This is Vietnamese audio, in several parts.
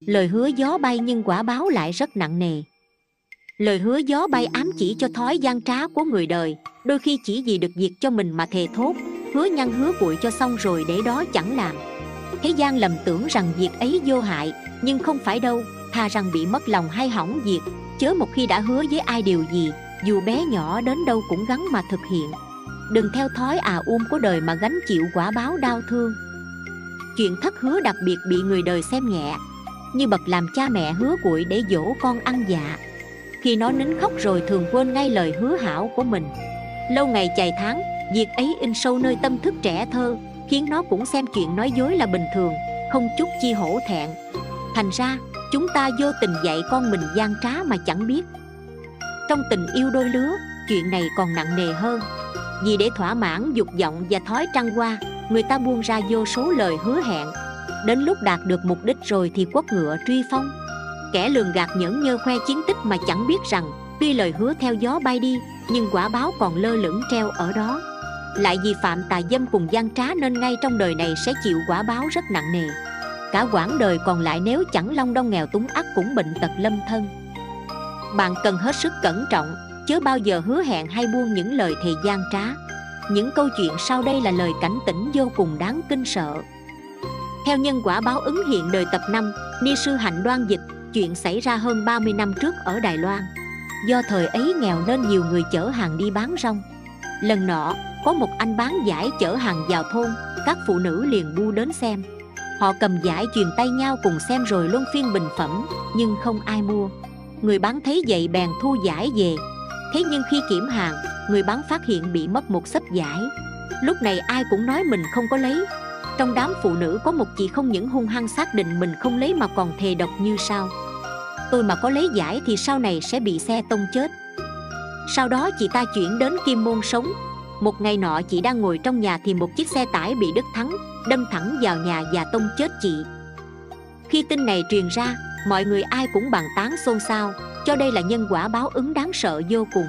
lời hứa gió bay nhưng quả báo lại rất nặng nề. Lời hứa gió bay ám chỉ cho thói gian trá của người đời, đôi khi chỉ vì được việc cho mình mà thề thốt, hứa nhăn hứa cuội cho xong rồi để đó chẳng làm. Thế gian lầm tưởng rằng việc ấy vô hại, nhưng không phải đâu thà rằng bị mất lòng hay hỏng việc, chớ một khi đã hứa với ai điều gì, dù bé nhỏ đến đâu cũng gắn mà thực hiện. Đừng theo thói à um của đời mà gánh chịu quả báo đau thương. Chuyện thất hứa đặc biệt bị người đời xem nhẹ như bậc làm cha mẹ hứa cuội để dỗ con ăn dạ. Khi nó nín khóc rồi thường quên ngay lời hứa hảo của mình. Lâu ngày chài tháng, việc ấy in sâu nơi tâm thức trẻ thơ, khiến nó cũng xem chuyện nói dối là bình thường, không chút chi hổ thẹn. Thành ra, chúng ta vô tình dạy con mình gian trá mà chẳng biết. Trong tình yêu đôi lứa, chuyện này còn nặng nề hơn. Vì để thỏa mãn dục vọng và thói trăng hoa người ta buông ra vô số lời hứa hẹn đến lúc đạt được mục đích rồi thì quất ngựa truy phong. Kẻ lường gạt nhẫn nhơ khoe chiến tích mà chẳng biết rằng, tuy lời hứa theo gió bay đi, nhưng quả báo còn lơ lửng treo ở đó. Lại vì phạm tà dâm cùng gian trá nên ngay trong đời này sẽ chịu quả báo rất nặng nề. Cả quãng đời còn lại nếu chẳng long đong nghèo túng ắt cũng bệnh tật lâm thân. Bạn cần hết sức cẩn trọng, chớ bao giờ hứa hẹn hay buông những lời thề gian trá. Những câu chuyện sau đây là lời cảnh tỉnh vô cùng đáng kinh sợ theo nhân quả báo ứng hiện đời tập 5, Ni sư hạnh đoan dịch Chuyện xảy ra hơn 30 năm trước ở Đài Loan. Do thời ấy nghèo nên nhiều người chở hàng đi bán rong. Lần nọ, có một anh bán giải chở hàng vào thôn Các phụ nữ liền bu đến xem. Họ cầm giải truyền tay nhau cùng xem rồi luân phiên bình phẩm Nhưng không ai mua. Người bán thấy vậy bèn thu giải về. Thế nhưng khi kiểm hàng Người bán phát hiện bị mất một sấp giải. Lúc này ai cũng nói mình không có lấy trong đám phụ nữ có một chị không những hung hăng xác định mình không lấy mà còn thề độc như sau tôi mà có lấy giải thì sau này sẽ bị xe tông chết. Sau đó chị ta chuyển đến kim môn sống. Một ngày nọ chị đang ngồi trong nhà thì một chiếc xe tải bị đứt thắng, đâm thẳng vào nhà và tông chết chị. Khi tin này truyền ra, mọi người ai cũng bàn tán xôn xao, cho đây là nhân quả báo ứng đáng sợ vô cùng.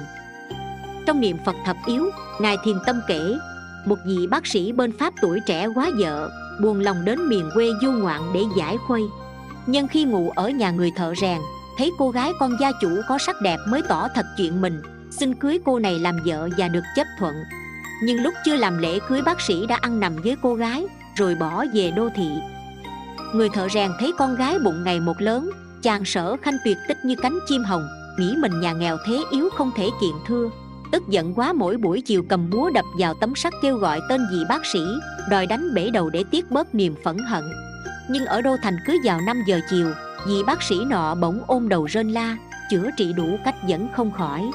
Trong niệm phật thập yếu, ngài thiền tâm kể một vị bác sĩ bên pháp tuổi trẻ quá vợ, buồn lòng đến miền quê du ngoạn để giải khuây. Nhưng khi ngủ ở nhà người thợ rèn, thấy cô gái con gia chủ có sắc đẹp mới tỏ thật chuyện mình, xin cưới cô này làm vợ và được chấp thuận. Nhưng lúc chưa làm lễ cưới bác sĩ đã ăn nằm với cô gái, rồi bỏ về đô thị. Người thợ rèn thấy con gái bụng ngày một lớn, chàng sở khanh tuyệt tích như cánh chim hồng, nghĩ mình nhà nghèo thế yếu không thể kiện thưa tức giận quá mỗi buổi chiều cầm búa đập vào tấm sắt kêu gọi tên vị bác sĩ, đòi đánh bể đầu để tiết bớt niềm phẫn hận. Nhưng ở đô thành cứ vào 5 giờ chiều, vị bác sĩ nọ bỗng ôm đầu rên la, chữa trị đủ cách vẫn không khỏi.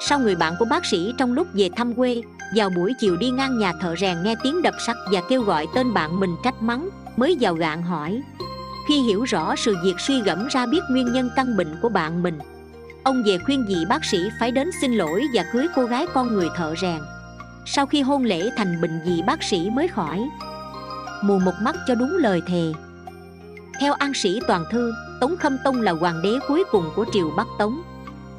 Sau người bạn của bác sĩ trong lúc về thăm quê, vào buổi chiều đi ngang nhà thợ rèn nghe tiếng đập sắt và kêu gọi tên bạn mình trách mắng, mới vào gạn hỏi. Khi hiểu rõ sự việc suy gẫm ra biết nguyên nhân căn bệnh của bạn mình ông về khuyên vị bác sĩ phải đến xin lỗi và cưới cô gái con người thợ rèn. Sau khi hôn lễ thành bình vị bác sĩ mới khỏi. Mù một mắt cho đúng lời thề. Theo an sĩ toàn thư, tống khâm tông là hoàng đế cuối cùng của triều bắc tống.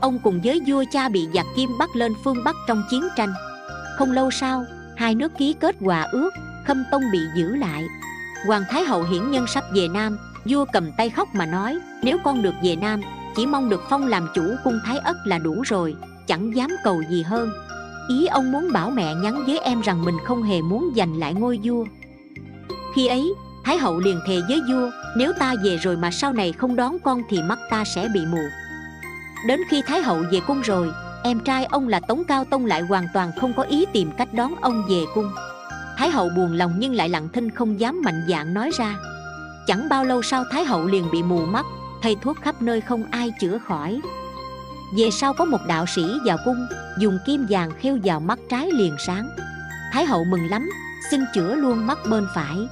Ông cùng với vua cha bị giặc kim bắt lên phương bắc trong chiến tranh. Không lâu sau, hai nước ký kết hòa ước, khâm tông bị giữ lại. Hoàng thái hậu hiển nhân sắp về nam, vua cầm tay khóc mà nói, nếu con được về nam chỉ mong được phong làm chủ cung thái ất là đủ rồi, chẳng dám cầu gì hơn. Ý ông muốn bảo mẹ nhắn với em rằng mình không hề muốn giành lại ngôi vua. Khi ấy, thái hậu liền thề với vua, nếu ta về rồi mà sau này không đón con thì mắt ta sẽ bị mù. Đến khi thái hậu về cung rồi, em trai ông là tống cao tông lại hoàn toàn không có ý tìm cách đón ông về cung. Thái hậu buồn lòng nhưng lại lặng thinh không dám mạnh dạn nói ra. Chẳng bao lâu sau thái hậu liền bị mù mắt thầy thuốc khắp nơi không ai chữa khỏi. Về sau có một đạo sĩ vào cung, dùng kim vàng khêu vào mắt trái liền sáng. Thái hậu mừng lắm, xin chữa luôn mắt bên phải.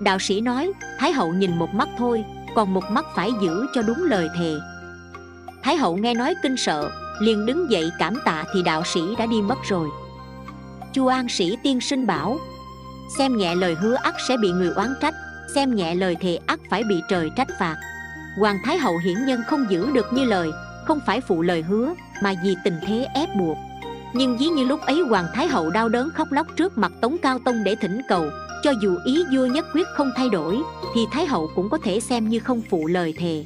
Đạo sĩ nói, thái hậu nhìn một mắt thôi, còn một mắt phải giữ cho đúng lời thề. Thái hậu nghe nói kinh sợ, liền đứng dậy cảm tạ thì đạo sĩ đã đi mất rồi. Chu an sĩ tiên sinh bảo, xem nhẹ lời hứa ắt sẽ bị người oán trách, xem nhẹ lời thề ắt phải bị trời trách phạt hoàng thái hậu hiển nhân không giữ được như lời, không phải phụ lời hứa, mà vì tình thế ép buộc. Nhưng dí như lúc ấy hoàng thái hậu đau đớn khóc lóc trước mặt tống cao tông để thỉnh cầu, cho dù ý vua nhất quyết không thay đổi, thì thái hậu cũng có thể xem như không phụ lời thề.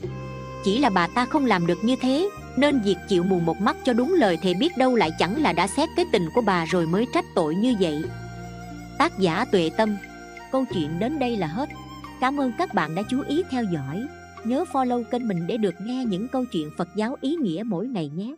Chỉ là bà ta không làm được như thế, nên việc chịu mù một mắt cho đúng lời thề biết đâu lại chẳng là đã xét cái tình của bà rồi mới trách tội như vậy. Tác giả tuệ tâm. Câu chuyện đến đây là hết. Cảm ơn các bạn đã chú ý theo dõi nhớ follow kênh mình để được nghe những câu chuyện phật giáo ý nghĩa mỗi ngày nhé.